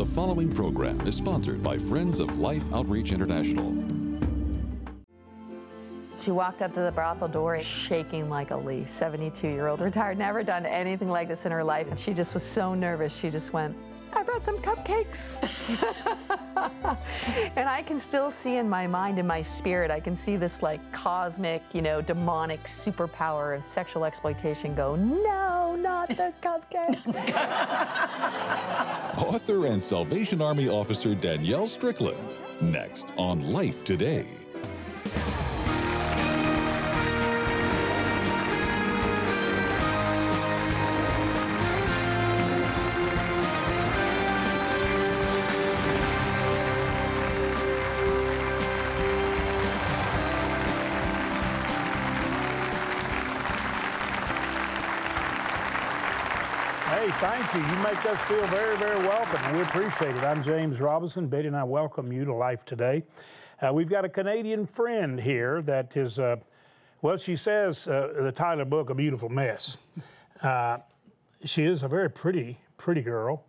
The following program is sponsored by Friends of Life Outreach International. She walked up to the brothel door shaking like a leaf. 72 year old retired, never done anything like this in her life. And she just was so nervous. She just went, I brought some cupcakes. and I can still see in my mind, in my spirit, I can see this like cosmic, you know, demonic superpower of sexual exploitation go, no, not the cupcake. Author and Salvation Army officer Danielle Strickland. Next on Life Today. Hey, thank you. You make us feel very, very welcome, we appreciate it. I'm James Robison. Betty and I welcome you to Life Today. Uh, we've got a Canadian friend here that is, uh, well, she says uh, the title of the book, A Beautiful Mess. Uh, she is a very pretty, pretty girl.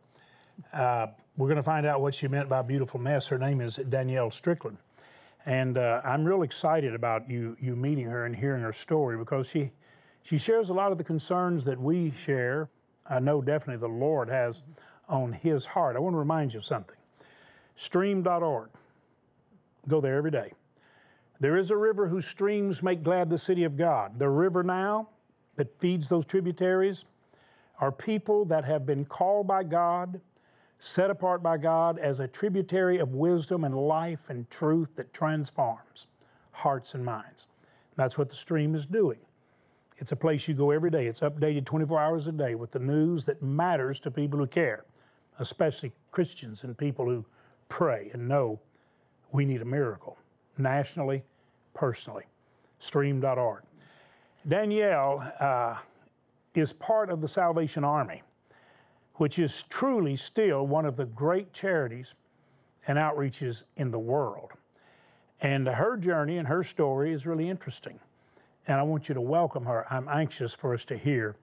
Uh, we're going to find out what she meant by beautiful mess. Her name is Danielle Strickland. And uh, I'm real excited about you, you meeting her and hearing her story because she, she shares a lot of the concerns that we share I know definitely the Lord has on his heart. I want to remind you of something. Stream.org. Go there every day. There is a river whose streams make glad the city of God. The river now that feeds those tributaries are people that have been called by God, set apart by God as a tributary of wisdom and life and truth that transforms hearts and minds. That's what the stream is doing. It's a place you go every day. It's updated 24 hours a day with the news that matters to people who care, especially Christians and people who pray and know we need a miracle, nationally, personally. Stream.org. Danielle uh, is part of the Salvation Army, which is truly still one of the great charities and outreaches in the world. And her journey and her story is really interesting and I want you to welcome her. I'm anxious for us to hear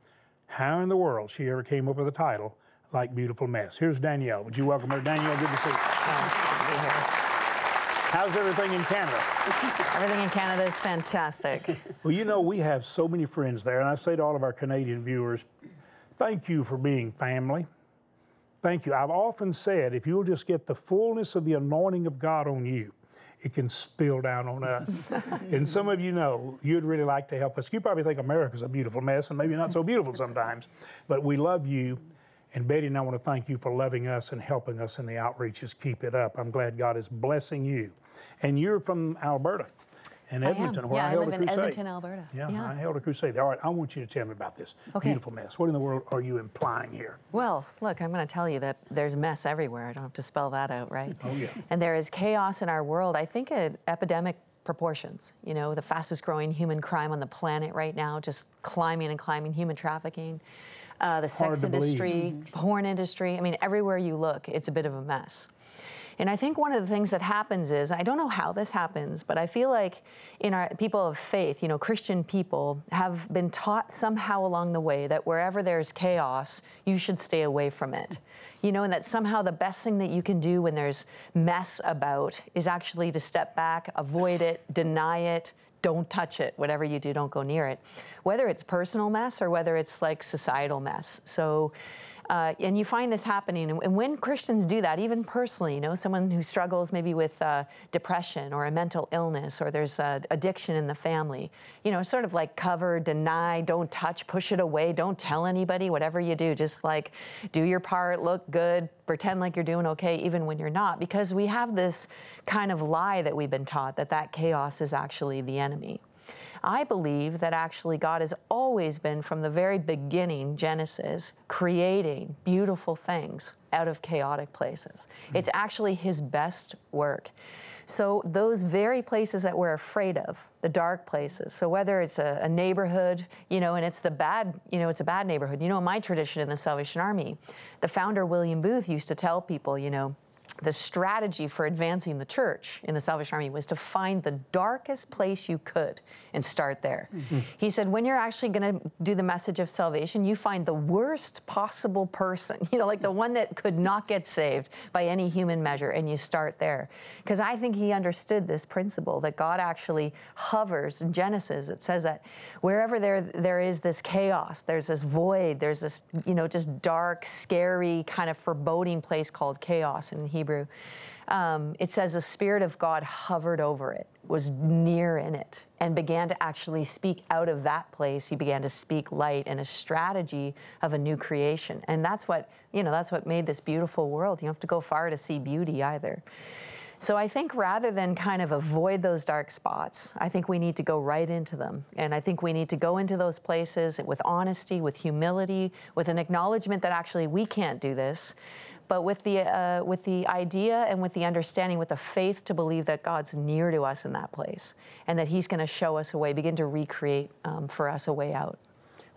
how in the world she ever came up with a title like Beautiful Mess. Here's Danielle. Would you welcome her? Danielle, good to see you. How's everything in Canada? Everything in Canada is fantastic. Well, you know, we have so many friends there, and I say to all of our Canadian viewers, thank you for being family. Thank you. I've often said if you'll just get the fullness of the anointing of God on you, it can spill down on us. and some of you know you'd really like to help us. You probably think America's a beautiful mess and maybe not so beautiful sometimes, but we love you. And Betty and I want to thank you for loving us and helping us in the outreaches. Keep it up. I'm glad God is blessing you. And you're from Alberta in Edmonton, I where yeah, I held live a crusade. in Edmonton, Alberta. Yeah, yeah, I held a crusade. All right, I want you to tell me about this okay. beautiful mess. What in the world are you implying here? Well, look, I'm going to tell you that there's mess everywhere. I don't have to spell that out, right? Oh, yeah. And there is chaos in our world. I think at epidemic proportions. You know, the fastest growing human crime on the planet right now, just climbing and climbing, human trafficking. Uh, the sex industry, porn industry. I mean, everywhere you look, it's a bit of a mess. And I think one of the things that happens is I don't know how this happens, but I feel like in our people of faith, you know, Christian people have been taught somehow along the way that wherever there's chaos, you should stay away from it. You know, and that somehow the best thing that you can do when there's mess about is actually to step back, avoid it, deny it, don't touch it. Whatever you do, don't go near it. Whether it's personal mess or whether it's like societal mess. So uh, and you find this happening. And when Christians do that, even personally, you know, someone who struggles maybe with uh, depression or a mental illness or there's uh, addiction in the family, you know, sort of like cover, deny, don't touch, push it away, don't tell anybody, whatever you do, just like do your part, look good, pretend like you're doing okay, even when you're not, because we have this kind of lie that we've been taught that that chaos is actually the enemy. I believe that actually God has always been, from the very beginning, Genesis, creating beautiful things out of chaotic places. Mm-hmm. It's actually His best work. So, those very places that we're afraid of, the dark places, so whether it's a, a, neighborhood, you know, and it's the bad, you know, it's a bad neighborhood. You know, my tradition in the Salvation Army, the founder, William Booth, used to tell people, you know, the strategy for advancing the church in the Salvation Army was to find the darkest place you could and start there. Mm-hmm. He said, when you're actually going to do the message of salvation, you find the worst possible person, you know, like the one that could not get saved by any human measure, and you start there. Because I think he understood this principle that God actually hovers. In Genesis, it says that wherever there, there is this chaos, there's this void, there's this, you know, just dark, scary, kind of foreboding place called chaos in Hebrew Hebrew, um, it says the Spirit of God hovered over it, was near in it, and began to actually speak out of that place. He began to speak light and a strategy of a new creation. And that's what, you know, that's what made this beautiful world. You don't have to go far to see beauty either. So I think rather than kind of avoid those dark spots, I think we need to go right into them. And I think we need to go into those places with honesty, with humility, with an acknowledgement that actually we can't do this but with the, uh, with the idea and with the understanding, with the faith to believe that God's near to us in that place and that He's going to show us a way, begin to recreate um, for us a way out.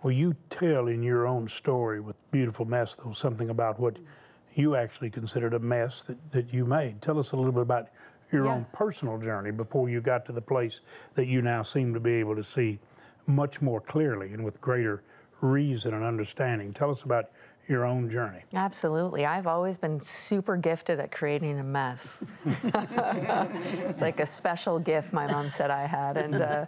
Well, you tell in your own story with Beautiful Mess, though, something about what you actually considered a mess that, that you made. Tell us a little bit about your yeah. own personal journey before you got to the place that you now seem to be able to see much more clearly and with greater reason and understanding. Tell us about your own journey. Absolutely. I've always been super gifted at creating a mess. it's like a special gift my mom said I had. And, uh,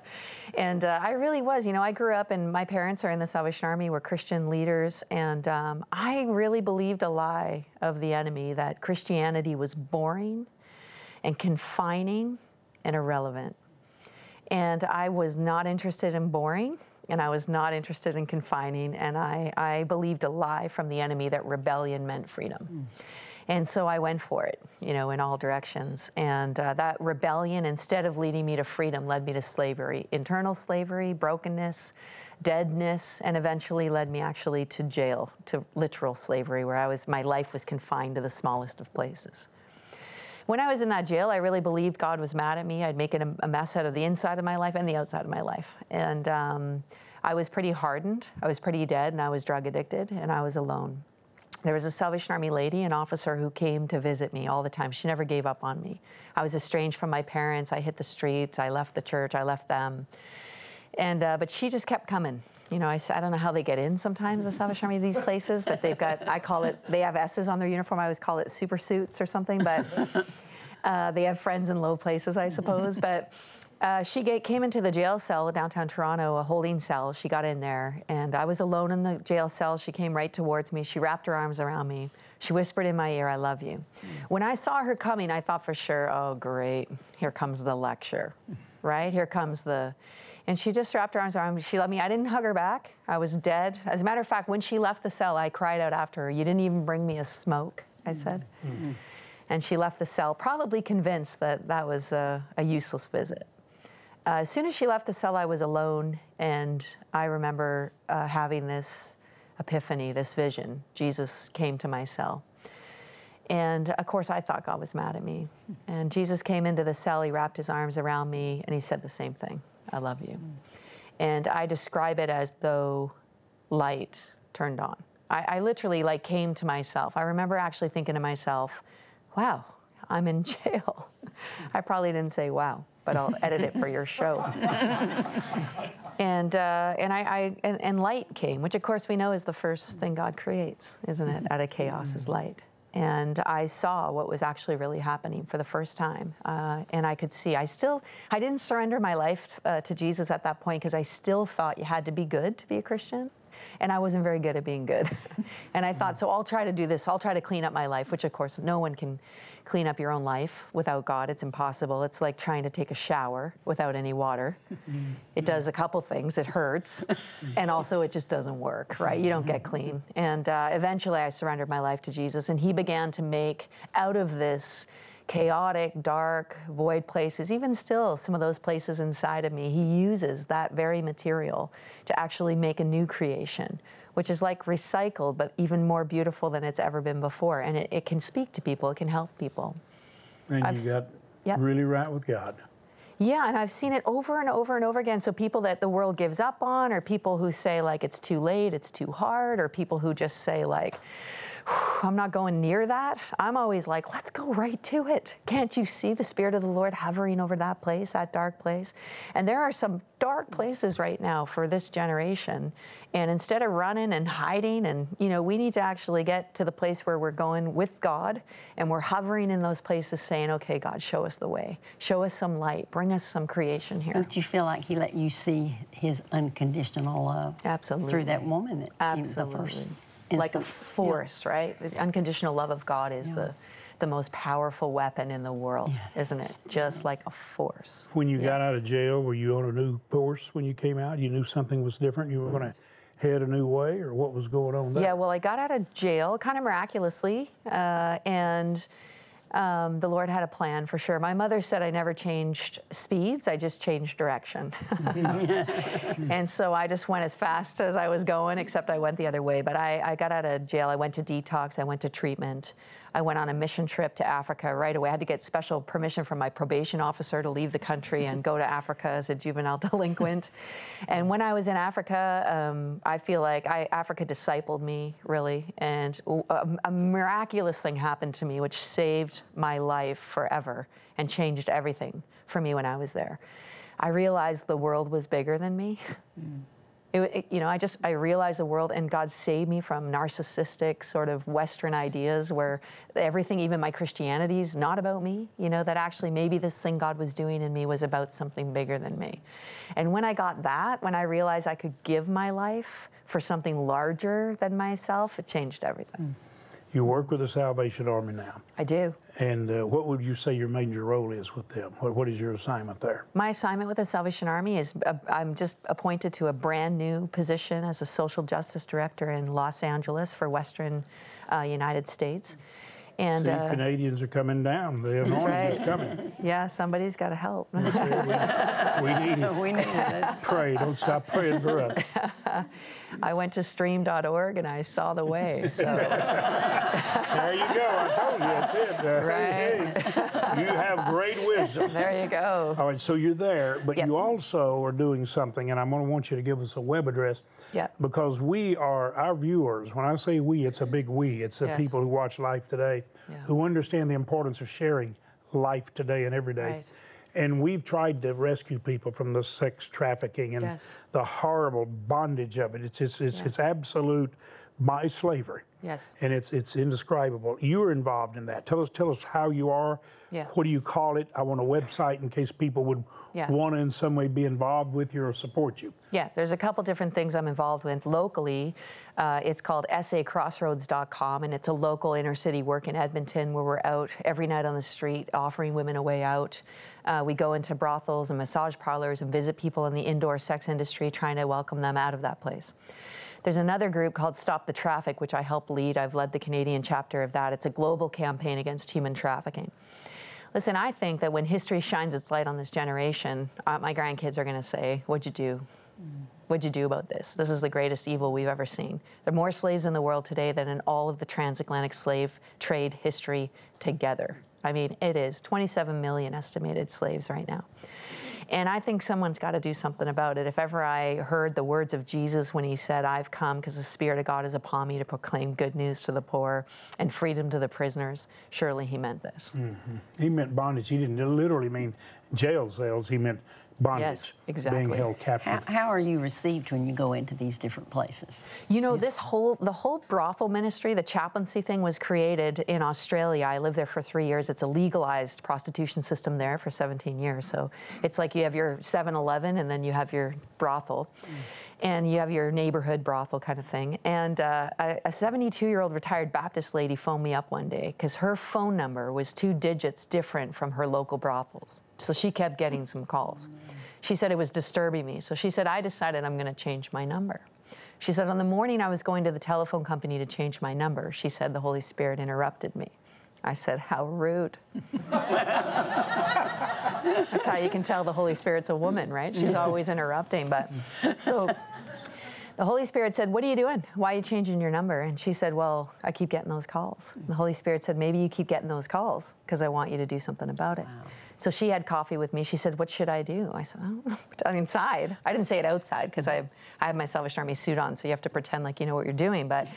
and uh, I really was. You know, I grew up and my parents are in the Salvation Army, were Christian leaders. And um, I really believed a lie of the enemy that Christianity was boring and confining and irrelevant. And I was not interested in boring and I was not interested in confining, and I, I believed a lie from the enemy that rebellion meant freedom. Mm. And so I went for it, you know, in all directions. And uh, that rebellion, instead of leading me to freedom, led me to slavery internal slavery, brokenness, deadness, and eventually led me actually to jail, to literal slavery, where I was, my life was confined to the smallest of places. When I was in that jail, I really believed God was mad at me. I'd make a mess out of the inside of my life and the outside of my life. And um, I was pretty hardened. I was pretty dead, and I was drug addicted, and I was alone. There was a Salvation Army lady, an officer who came to visit me all the time. She never gave up on me. I was estranged from my parents. I hit the streets. I left the church. I left them. And uh, but she just kept coming. You know, I, I don't know how they get in sometimes the Salvation Army these places, but they've got I call it they have S's on their uniform. I always call it super suits or something, but uh, they have friends in low places, I suppose. But uh, she get, came into the jail cell downtown Toronto, a holding cell. She got in there, and I was alone in the jail cell. She came right towards me. She wrapped her arms around me. She whispered in my ear, I love you. Mm. When I saw her coming, I thought for sure, oh, great, here comes the lecture, right? Here comes the. And she just wrapped her arms around me. She let me. I didn't hug her back. I was dead. As a matter of fact, when she left the cell, I cried out after her, You didn't even bring me a smoke, I said. Mm-hmm. And she left the cell, probably convinced that that was a, a useless visit. Uh, as soon as she left the cell, I was alone, and I remember uh, having this epiphany, this vision. Jesus came to my cell. And of course, I thought God was mad at me. And Jesus came into the cell, he wrapped his arms around me, and he said the same thing I love you. And I describe it as though light turned on. I, I literally like came to myself. I remember actually thinking to myself, wow, I'm in jail. I probably didn't say wow but I'll edit it for your show. and uh, and I, I and, and, light came, which of course we know is the first thing God creates, isn't it? Out of chaos is light. And I saw what was actually really happening for the first time, uh, and I could see. I still, I didn't surrender my life uh, to Jesus at that point because I still thought you had to be good to be a Christian and I wasn't very good at being good. and I thought, so I'll try to do this. I'll try to clean up my life, which of course no one can clean up your own life without God. It's impossible. It's like trying to take a shower without any water. It does a couple things. It hurts, and also it just doesn't work, right? You don't get clean. And uh, eventually, I surrendered my life to Jesus, and He began to make out of this chaotic, dark, void places, even still, some of those places inside of me, he uses that very material to actually make a new creation, which is like recycled, but even more beautiful than it's ever been before. And it, it can speak to people, it can help people. And I've, you got yep. really right with God. Yeah, and I've seen it over and over and over again. So people that the world gives up on, or people who say like it's too late, it's too hard, or people who just say like, I'm not going near that. I'm always like, let's go right to it. Can't you see the Spirit of the Lord hovering over that place, that dark place? And there are some dark places right now for this generation. And instead of running and hiding, and, you know, we need to actually get to the place where we're going with God and we're hovering in those places saying, okay, God, show us the way. Show us some light. Bring us some creation here. Don't you feel like He let you see His unconditional love? Absolutely. Through that woman that Absolutely like a force, yeah. right? The unconditional love of God is yeah. the the most powerful weapon in the world, yes. isn't it? Just like a force. When you yeah. got out of jail, were you on a new course when you came out? You knew something was different. You were going to head a new way, or what was going on there? Yeah, well, I got out of jail kind of miraculously, uh, and um, the Lord had a plan for sure. My mother said I never changed speeds, I just changed direction. and so I just went as fast as I was going, except I went the other way. But I, I got out of jail, I went to detox, I went to treatment. I went on a mission trip to Africa right away. I had to get special permission from my probation officer to leave the country and go to Africa as a juvenile delinquent. and when I was in Africa, um, I feel like I, Africa discipled me really, and a, a miraculous thing happened to me, which saved my life forever and changed everything for me when I was there. I realized the world was bigger than me. Mm. It, it, you know, I just I realized the world, and God saved me from narcissistic sort of Western ideas where everything, even my Christianity, is not about me. You know, that actually maybe this thing God was doing in me was about something bigger than me. And when I got that, when I realized I could give my life for something larger than myself, it changed everything. Mm. You work with the Salvation Army now. I do. And uh, what would you say your major role is with them? What, what is your assignment there? My assignment with the Salvation Army is uh, I'm just appointed to a brand new position as a social justice director in Los Angeles for Western uh, United States. And See, uh, Canadians are coming down. The anointing right. is coming. Yeah, somebody's got to help. we, we, need it. We need it. Pray. Don't stop praying for us. I went to stream.org and I saw the way. So. there you go. I told you that's it. Uh, right. Hey, hey, you have great wisdom. There you go. All right, so you're there, but yep. you also are doing something, and I'm going to want you to give us a web address. Yeah. Because we are, our viewers, when I say we, it's a big we. It's the yes. people who watch Life Today yeah. who understand the importance of sharing life today and every day. Right. And we've tried to rescue people from the sex trafficking and yes. the horrible bondage of it. It's it's it's, yes. it's absolute my slavery. Yes. And it's it's indescribable. You are involved in that. Tell us tell us how you are. Yeah. What do you call it? I want a website in case people would yeah. want to in some way be involved with you or support you. Yeah, there's a couple different things I'm involved with locally. Uh, it's called sacrossroads.com, and it's a local inner city work in Edmonton where we're out every night on the street offering women a way out. Uh, we go into brothels and massage parlors and visit people in the indoor sex industry, trying to welcome them out of that place. There's another group called Stop the Traffic, which I help lead. I've led the Canadian chapter of that. It's a global campaign against human trafficking. Listen, I think that when history shines its light on this generation, uh, my grandkids are going to say, What'd you do? What'd you do about this? This is the greatest evil we've ever seen. There are more slaves in the world today than in all of the transatlantic slave trade history together. I mean, it is 27 million estimated slaves right now. And I think someone's got to do something about it. If ever I heard the words of Jesus when he said, I've come because the Spirit of God is upon me to proclaim good news to the poor and freedom to the prisoners, surely he meant this. Mm-hmm. He meant bondage. He didn't literally mean jail cells, he meant bondage, yes, exactly. being held captive. How, how, are you received when you go into these different places? You know, yeah. this whole the whole brothel ministry, the chaplaincy thing was created in Australia. I lived there for three years. It's a legalized prostitution system there for 17 years. So it's like you have your 7-Eleven and then you have your brothel. Mm and you have your neighborhood brothel kind of thing. And uh, a 72 year old retired Baptist lady phoned me up one day because her phone number was two digits different from her local brothels. So she kept getting some calls. She said it was disturbing me. So she said, I decided I'm going to change my number. She said, on the morning I was going to the telephone company to change my number, she said the Holy Spirit interrupted me. I said, How rude. That's how you can tell the Holy Spirit's a woman, right? She's always interrupting. But so the Holy Spirit said, What are you doing? Why are you changing your number? And she said, Well, I keep getting those calls. And the Holy Spirit said, Maybe you keep getting those calls because I want you to do something about it. Wow. So she had coffee with me. She said, What should I do? I said, I am Inside. I didn't say it outside because I, I have my Salvation Army suit on, so you have to pretend like you know what you're doing. But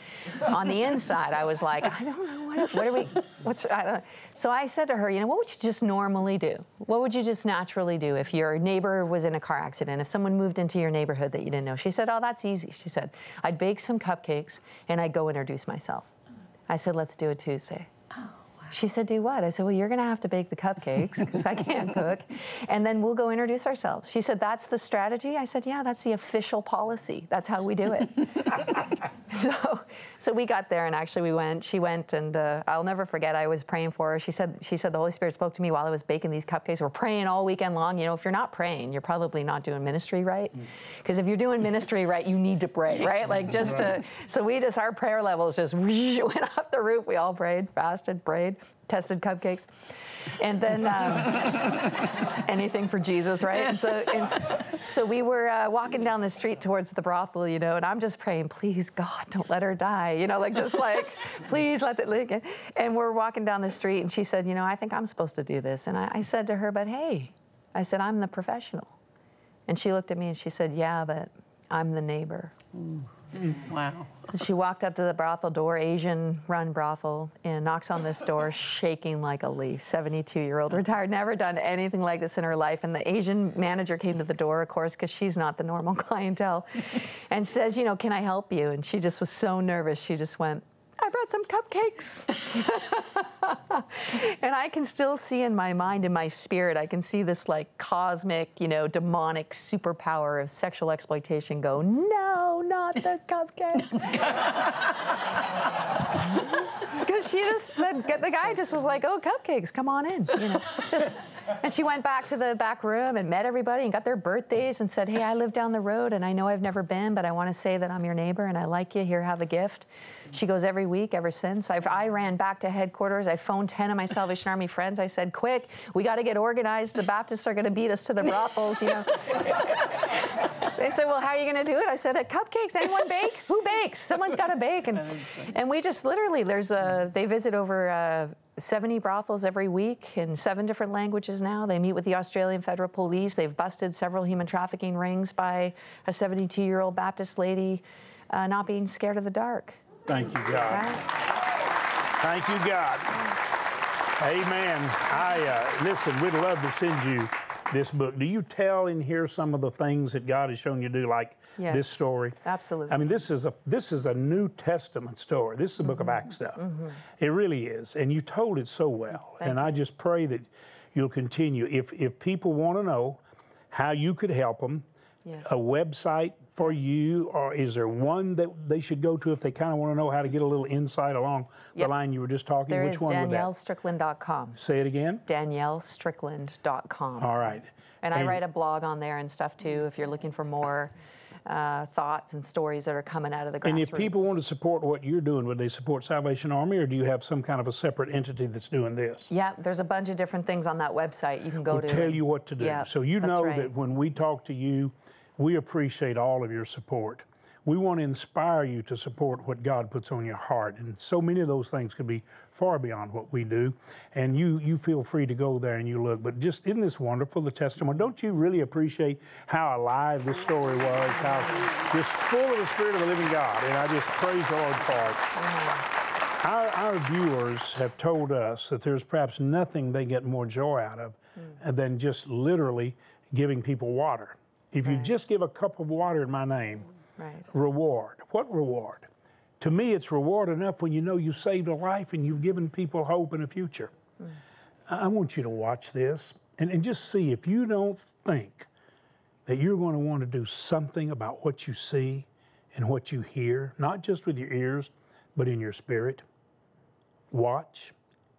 on the inside, I was like, I don't know. What, what are we, what's, I don't So I said to her, You know, what would you just normally do? What would you just naturally do if your neighbor was in a car accident, if someone moved into your neighborhood that you didn't know? She said, Oh, that's easy. She said, I'd bake some cupcakes and I'd go introduce myself. I said, Let's do it Tuesday. Oh. She said, Do what? I said, Well, you're going to have to bake the cupcakes because I can't cook. And then we'll go introduce ourselves. She said, That's the strategy? I said, Yeah, that's the official policy. That's how we do it. so, so we got there and actually we went, she went and uh, I'll never forget, I was praying for her. She said, she said, The Holy Spirit spoke to me while I was baking these cupcakes. We're praying all weekend long. You know, if you're not praying, you're probably not doing ministry right. Because mm. if you're doing ministry right, you need to pray, right? Like just to, so we just, our prayer levels just went off the roof. We all prayed, fasted, prayed tested cupcakes. And then um, anything for Jesus, right? And so, and so we were uh, walking down the street towards the brothel, you know, and I'm just praying, please, God, don't let her die, you know, like just like, please let it live. And we're walking down the street, and she said, you know, I think I'm supposed to do this. And I, I said to her, but hey, I said, I'm the professional. And she looked at me and she said, yeah, but I'm the neighbor. Mm. Mm. Wow. She walked up to the brothel door, Asian run brothel, and knocks on this door, shaking like a leaf. 72 year old, retired, never done anything like this in her life. And the Asian manager came to the door, of course, because she's not the normal clientele, and says, You know, can I help you? And she just was so nervous. She just went, I brought some cupcakes. and I can still see in my mind, in my spirit, I can see this like cosmic, you know, demonic superpower of sexual exploitation go, no, not the cupcake. Because she just, the, the guy just was like, oh, cupcakes, come on in, you know, just. And she went back to the back room and met everybody and got their birthdays and said, Hey, I live down the road and I know I've never been, but I want to say that I'm your neighbor and I like you. Here, have a gift. She goes every week ever since. I've, I ran back to headquarters. I phoned 10 of my Salvation Army friends. I said, quick, we got to get organized. The Baptists are going to beat us to the brothels, you know. they said, well, how are you going to do it? I said, cupcakes. Anyone bake? Who bakes? Someone's got to bake. And, and we just literally, there's a, they visit over uh, 70 brothels every week in seven different languages now. They meet with the Australian Federal Police. They've busted several human trafficking rings by a 72 year old Baptist lady uh, not being scared of the dark. Thank you, God. Thank you, God. Amen. I uh, listen. We'd love to send you this book. Do you tell in here some of the things that God has shown you to do, like yes, this story? Absolutely. I mean, this is a this is a New Testament story. This is a book mm-hmm. of Acts stuff. Mm-hmm. It really is, and you told it so well. Thank and you. I just pray that you'll continue. If if people want to know how you could help them, yes. a website for you, or is there one that they should go to if they kind of want to know how to get a little insight along yep. the line you were just talking? There Which is one DanielleStrickland.com. Say it again. DanielleStrickland.com. All right. And, and I write a blog on there and stuff too if you're looking for more. Uh, thoughts and stories that are coming out of the grassroots. And if people want to support what you're doing, would they support Salvation Army, or do you have some kind of a separate entity that's doing this? Yeah, there's a bunch of different things on that website you can go we'll to. Tell you what to do. Yeah, so you know right. that when we talk to you, we appreciate all of your support. We want to inspire you to support what God puts on your heart. And so many of those things could be far beyond what we do. And you, you feel free to go there and you look. But just isn't this wonderful, the testimony? Don't you really appreciate how alive this story was? How just full of the Spirit of the living God. And I just praise the Lord for it. Our, our viewers have told us that there's perhaps nothing they get more joy out of mm. than just literally giving people water. If right. you just give a cup of water in my name, right. reward. What reward? To me, it's reward enough when you know you saved a life and you've given people hope and a future. Mm. I want you to watch this and, and just see if you don't think that you're going to want to do something about what you see and what you hear, not just with your ears, but in your spirit. Watch,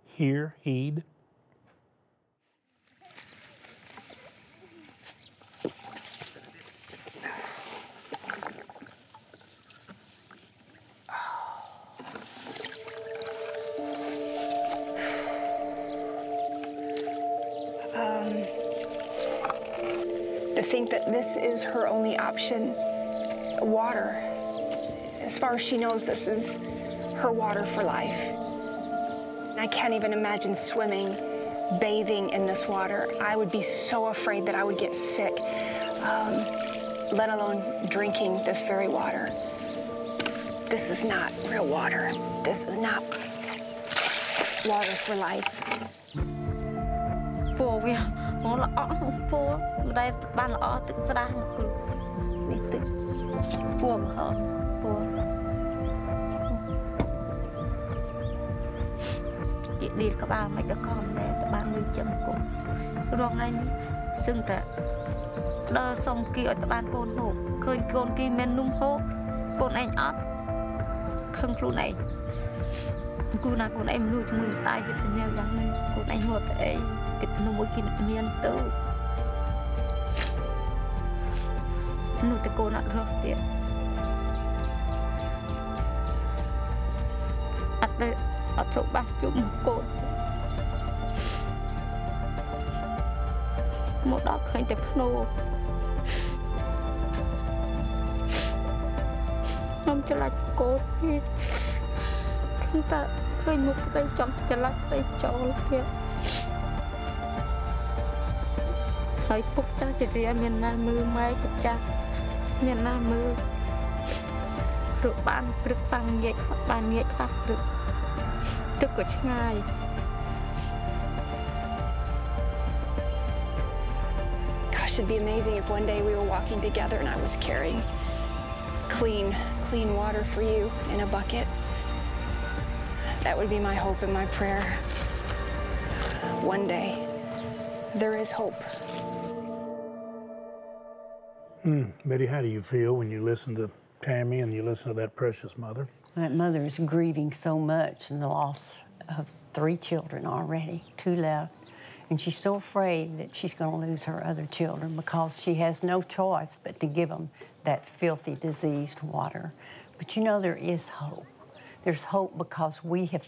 hear, heed. think that this is her only option water. As far as she knows, this is her water for life. I can't even imagine swimming, bathing in this water. I would be so afraid that I would get sick, um, let alone drinking this very water. This is not real water. This is not water for life. Well, we. មកល្អពណ៌ដែលបានល្អទឹកស្រាំងគ្រូនេះទឹកពណ៌ខោពណ៌ជាឌីលក្បាលមិនក៏ខំដែរតែបានលុយចឹងគុំរងថ្ងៃនេះសឹងតែដើរសុំគីឲ្យតែបានកូនហូបឃើញកូនគីមាននំហូបកូនឯងអត់ខឹងខ្លួនឯងគូណាកូនឯងមនុស្សជាមួយម្ដាយវេទនាយ៉ាងនេះកូនឯងមកស្អី គិតនៅមួយគិតមានទៅនោះតែកូនអត់រស់ទៀតអត់ទៅអត់សុខបាសជុំកូនមកដល់ឃើញតែភ្នោខ្ញុំឆ្លាច់កូនទៀតខ្ញុំតែឃើញមុខប្តីចង់ឆ្លាច់ប្តីចោលទៀត ហើយពុកចាស់ជារៀមានណាមើលម៉ែប្រចាស់មានណាមើលព្រោះបានព្រឹកฟังងាកបានងាកខ្វះព្រឹកទឹកក៏ឆ្ងាយ Gosh, it'd be amazing if one day we were walking together and I was carrying clean, clean water for you in a bucket. That would be my hope and my prayer. One day, there is hope. Mm, Betty, how do you feel when you listen to Tammy and you listen to that precious mother? That mother is grieving so much in the loss of three children already, two left. And she's so afraid that she's going to lose her other children because she has no choice but to give them that filthy, diseased water. But you know, there is hope. There's hope because we have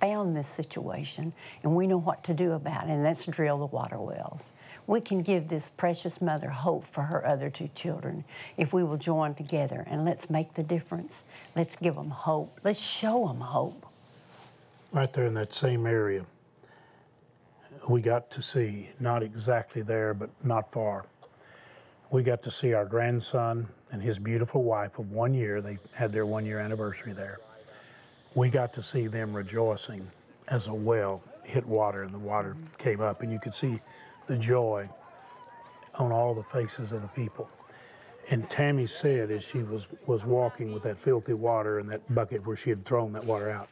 found this situation and we know what to do about it, and that's drill the water wells. We can give this precious mother hope for her other two children if we will join together and let's make the difference. Let's give them hope. Let's show them hope. Right there in that same area, we got to see, not exactly there, but not far, we got to see our grandson and his beautiful wife of one year. They had their one year anniversary there. We got to see them rejoicing as a well hit water and the water came up, and you could see the joy on all the faces of the people. And Tammy said as she was, was walking with that filthy water in that bucket where she had thrown that water out,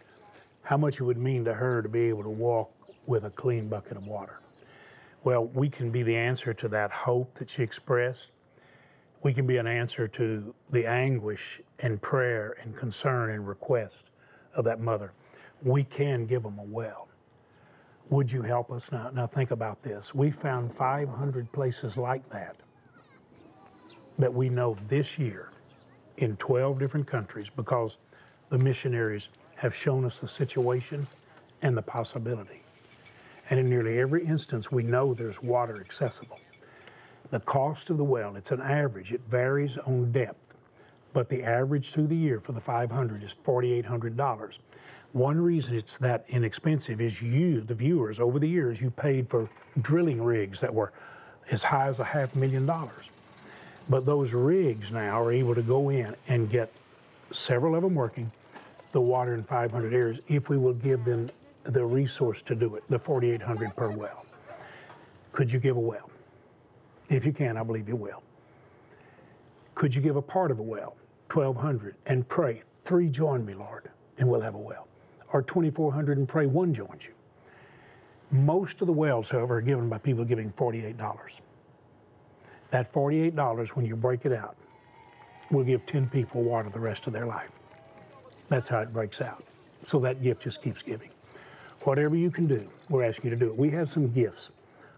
how much it would mean to her to be able to walk with a clean bucket of water. Well, we can be the answer to that hope that she expressed. We can be an answer to the anguish and prayer and concern and request of that mother. We can give them a well. Would you help us now? Now think about this. We found 500 places like that that we know this year in 12 different countries because the missionaries have shown us the situation and the possibility. And in nearly every instance, we know there's water accessible. The cost of the well, it's an average, it varies on depth, but the average through the year for the 500 is $4,800. One reason it's that inexpensive is you, the viewers, over the years, you paid for drilling rigs that were as high as a half million dollars. But those rigs now are able to go in and get several of them working, the water in 500 areas, if we will give them the resource to do it, the 4,800 per well. Could you give a well? If you can, I believe you will. Could you give a part of a well, 1,200, and pray, three join me, Lord, and we'll have a well? Or 2,400 and pray, one joins you. Most of the wells, however, are given by people giving $48. That $48, when you break it out, will give 10 people water the rest of their life. That's how it breaks out. So that gift just keeps giving. Whatever you can do, we're asking you to do it. We have some gifts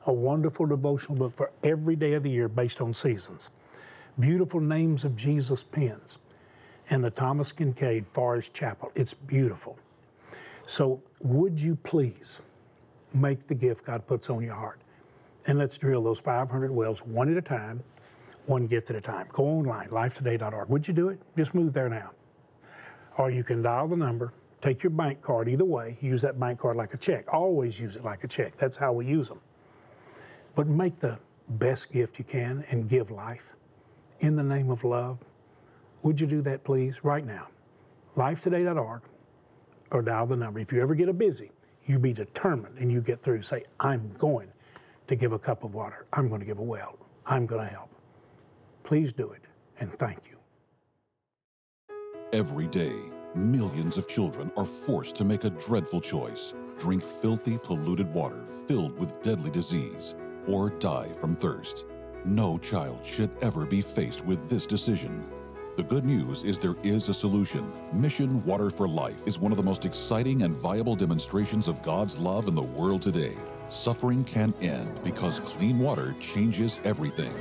a wonderful devotional book for every day of the year based on seasons, beautiful names of Jesus pens, and the Thomas Kinkade Forest Chapel. It's beautiful. So, would you please make the gift God puts on your heart? And let's drill those 500 wells one at a time, one gift at a time. Go online, lifetoday.org. Would you do it? Just move there now. or you can dial the number, take your bank card, either way, use that bank card like a check. Always use it like a check. That's how we use them. But make the best gift you can and give life in the name of love. Would you do that, please, right now? Lifetoday.org or dial the number. If you ever get a busy, you be determined and you get through. Say, I'm going to give a cup of water. I'm going to give a well. I'm going to help. Please do it and thank you. Every day, millions of children are forced to make a dreadful choice drink filthy, polluted water filled with deadly disease, or die from thirst. No child should ever be faced with this decision. The good news is there is a solution. Mission Water for Life is one of the most exciting and viable demonstrations of God's love in the world today. Suffering can end because clean water changes everything.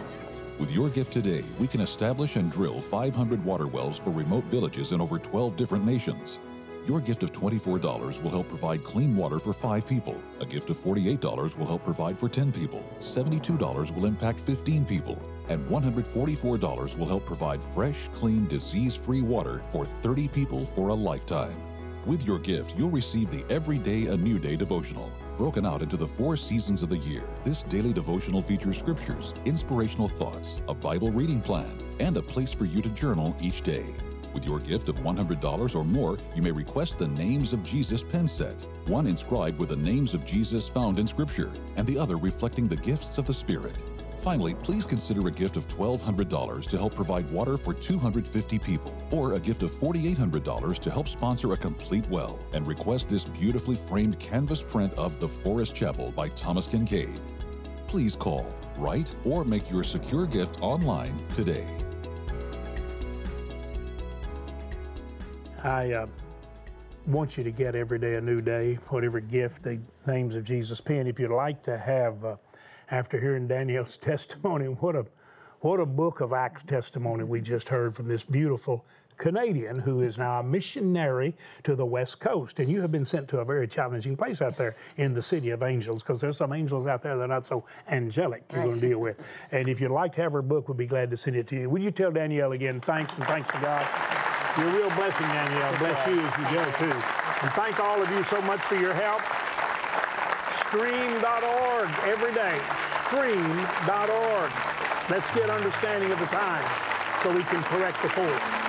With your gift today, we can establish and drill 500 water wells for remote villages in over 12 different nations. Your gift of $24 will help provide clean water for five people. A gift of $48 will help provide for 10 people. $72 will impact 15 people. And $144 will help provide fresh, clean, disease free water for 30 people for a lifetime. With your gift, you'll receive the Everyday a New Day devotional broken out into the four seasons of the year. This daily devotional features scriptures, inspirational thoughts, a Bible reading plan, and a place for you to journal each day. With your gift of $100 or more, you may request the Names of Jesus pen set, one inscribed with the names of Jesus found in Scripture, and the other reflecting the gifts of the Spirit. Finally, please consider a gift of $1,200 to help provide water for 250 people, or a gift of $4,800 to help sponsor a complete well, and request this beautifully framed canvas print of The Forest Chapel by Thomas Kinkade. Please call, write, or make your secure gift online today. I uh, want you to get every day a new day, whatever gift the names of Jesus pen. If you'd like to have uh, after hearing Danielle's testimony. What a what a book of Acts testimony we just heard from this beautiful Canadian who is now a missionary to the West Coast. And you have been sent to a very challenging place out there in the city of angels because there's some angels out there that are not so angelic you're going to deal with. And if you'd like to have her book, we'd be glad to send it to you. Would you tell Danielle again, thanks and thanks to God? You're a real blessing, Danielle. Bless you as you go, too. And thank all of you so much for your help stream.org every day. Stream.org. Let's get understanding of the times so we can correct the course.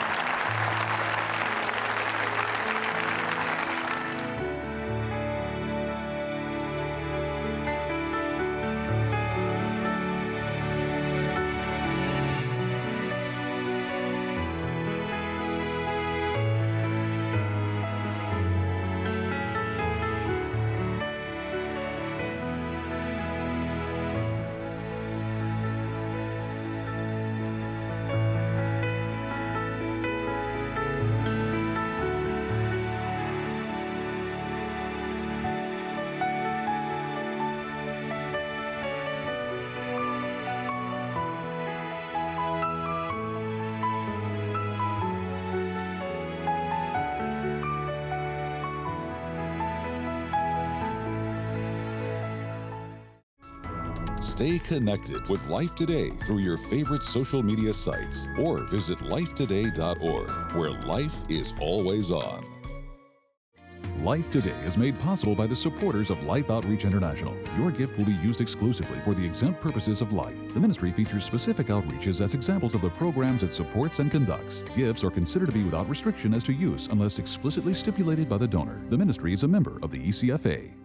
Stay connected with Life Today through your favorite social media sites or visit lifetoday.org, where life is always on. Life Today is made possible by the supporters of Life Outreach International. Your gift will be used exclusively for the exempt purposes of life. The ministry features specific outreaches as examples of the programs it supports and conducts. Gifts are considered to be without restriction as to use unless explicitly stipulated by the donor. The ministry is a member of the ECFA.